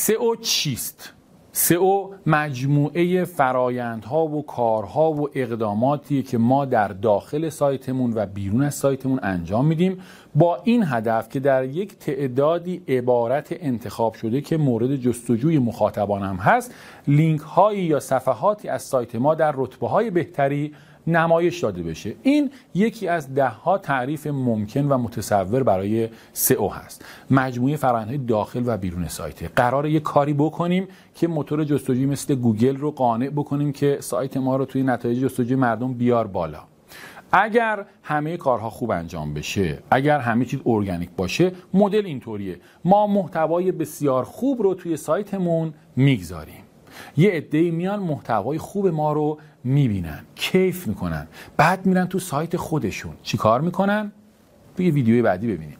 سئو چیست؟ سئو مجموعه فرایندها و کارها و اقداماتی که ما در داخل سایتمون و بیرون از سایتمون انجام میدیم. با این هدف که در یک تعدادی عبارت انتخاب شده که مورد جستجوی مخاطبان هم هست لینک هایی یا صفحاتی از سایت ما در رتبه های بهتری نمایش داده بشه. این یکی از ده ها تعریف ممکن و متصور برای سئو هست. مجموعه فرآیندهای داخل و بیرون سایت. قرار یک کاری بکنیم که موتور جستجوی مثل گوگل رو قانع بکنیم که سایت ما رو توی نتایج جستجوی مردم بیار بالا. اگر همه کارها خوب انجام بشه اگر همه چیز ارگانیک باشه مدل اینطوریه. ما محتوای بسیار خوب رو توی سایتمون می‌گذاریم. یه عده میان محتوای خوب ما رو می‌بینن کیف می‌کنن. بعد میرن تو سایت خودشون. چیکار می‌کنن؟ توی ویدیوی بعدی ببینیم.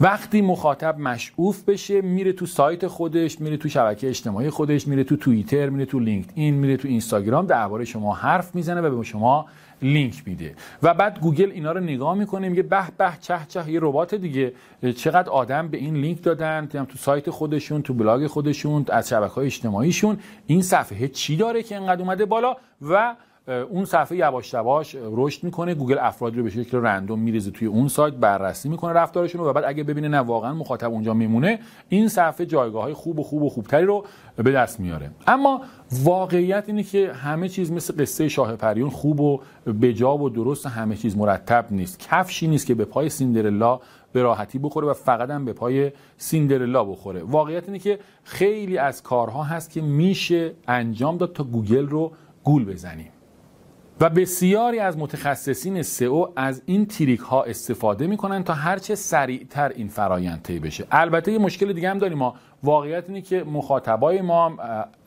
وقتی مخاطب مشعوف بشه میره تو سایت خودش میره تو شبکه اجتماعی خودش میره تو توییتر میره تو LinkedIn میره تو اینستاگرام درباره شما حرف می‌زنه و به شما لینک میده. و بعد گوگل اینا رو نگاه می‌کنه میگه به به چه چه یه ربات دیگه. چقدر آدم به این لینک دادن تو سایت خودشون تو بلاگ خودشون از شبکه های اجتماعیشون. این صفحه چی داره که انقدر اومده بالا؟ و اون صفحه یواش یواش رشد می‌کنه. گوگل افرادی رو به شکل رندوم میریزه توی اون سایت بررسی می‌کنه رفتارشون رو و بعد اگه ببینه نه واقعا مخاطب اونجا میمونه. این صفحه جایگاه های خوب و خوب و خوبتری رو به دست میاره. اما واقعیت اینه که همه چیز مثل قصه شاه پریون خوب و بجا و درست همه چیز مرتب نیست. کفشی نیست که به پای سیندرلا به راحتی بخوره و فقط هم به پای سیندرلا بخوره. واقعیت اینه که خیلی از کارها هست که میشه انجام داد تا گوگل رو گول بزنیم. و بسیاری از متخصصین سئو از این trick ها استفاده می‌کنن تا هرچه سریعتر این فرایند طی بشه. البته یه مشکل دیگه هم داریم ما. واقعیت اینه که مخاطبای ما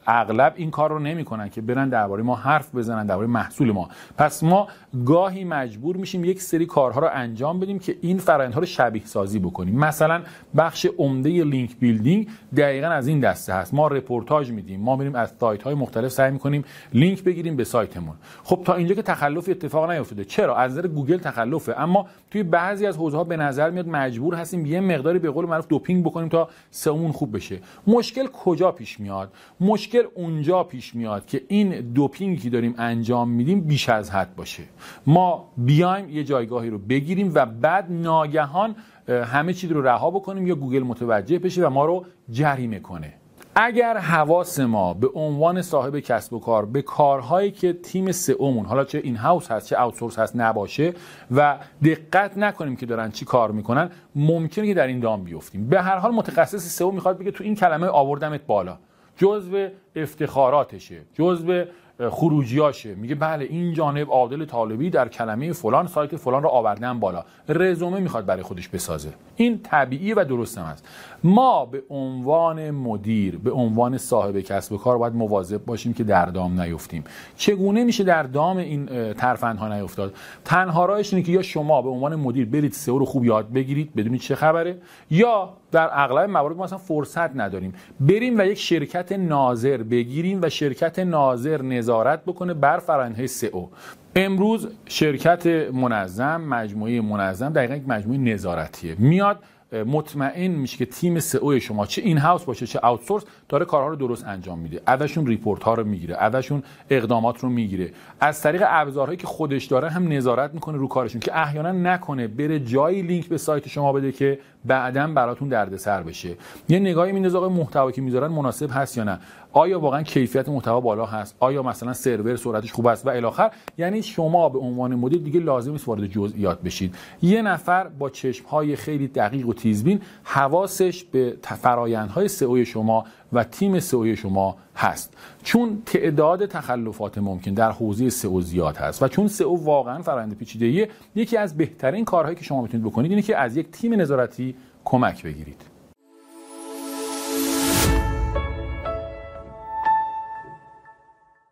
اغلب این کار رو نمی‌کنن که برن درباره ما حرف بزنن درباره محصول ما. پس ما گاهی مجبور میشیم یک سری کارها رو انجام بدیم که این فرآیندها رو شبیه سازی بکنیم. مثلا بخش عمده link building دقیقا از این دسته هست. ما رپورتاژ میدیم. ما میریم از سایت های مختلف سعی می‌کنیم لینک بگیریم به سایتمون. خب تا اینجا که تخلفی اتفاق نیفتاده. چرا؟ از نظر گوگل تخلفه. اما توی بعضی از حوزه ها به نظر میاد مجبور هستیم یه مقداری به قول معروف دوپینگ بکنیم تا سئومون خوب بشه. مشکل کجا پیش میاد؟ مشکل اونجا پیش میاد که این دوپینگی که داریم انجام میدیم بیش از حد باشه. ما بیایم یه جایگاهی رو بگیریم و بعد ناگهان همه چیز رو رها بکنیم یا گوگل متوجه بشه و ما رو جریمه کنه اگر حواس ما به عنوان صاحب کسب و کار به کارهایی که تیم سئومون حالا چه این هاوس هست چه آوتسورس هست نباشه و دقت نکنیم که دارن چی کار می‌کنن ممکنه که در این دام بیفتیم. به هر حال متخصص سئو می‌خواد بگه تو این کلمه آوردمت بالا. جزو افتخاراتشه جزو خروجیاشه. میگه بله این جانب عادل طالبی در کلمه فلان سایت فلان رو آوردن بالا. رزومه می‌خواد برای خودش بسازه. این طبیعی و درست هم است. ما به عنوان مدیر به عنوان صاحب کسب و کار باید مواظب باشیم که در دام نیفتیم. چگونه میشه در دام این ترفندها نیفتاد؟ تنها راهش اینه که یا شما به عنوان مدیر برید سئو رو خوب یاد بگیرید بدونید چه خبره یا در اغلب موارد ما اصلا فرصت نداریم. بریم و یک شرکت ناظر بگیریم و شرکت ناظر نظارت بکنه بر فرآیندهای سئو. امروز شرکت منظم مجموعه منظم دقیقا یک مجموعه نظارتیه. میاد مطمئن میشه که تیم سئو شما چه این هاوس باشه چه آوتسورس داره کارها رو درست انجام میده. ازشون ریپورت ها رو می‌گیره ازشون اقدامات رو می‌گیره. از طریق ابزارهایی که خودش داره هم نظارت می‌کنه رو کارشون که احیانا نکنه بره جایی لینک به سایت شما بده که بعدا براتون دردسر بشه. یه نگاهی میندازه آقا محتوا که می‌ذارن مناسب هست یا نه؟ آیا واقعا کیفیت محتوا بالا هست؟ آیا مثلا سرور سرعتش خوب است و الی یعنی شما به عنوان مدیر دیگه لازم نیست وارد جزئیات بشید. یه نفر با چشم های خیلی دقیق و تیزبین حواسش به فرایندهای سئو شما و تیم سئو شما هست. چون تعداد تخلفات ممکن در حوزه سئو زیاد هست و چون سئو واقعا فرآیند پیچیده‌ایه یکی از بهترین کارهایی که شما می‌تونید بکنید اینه که از یک تیم نظارتی کمک بگیرید.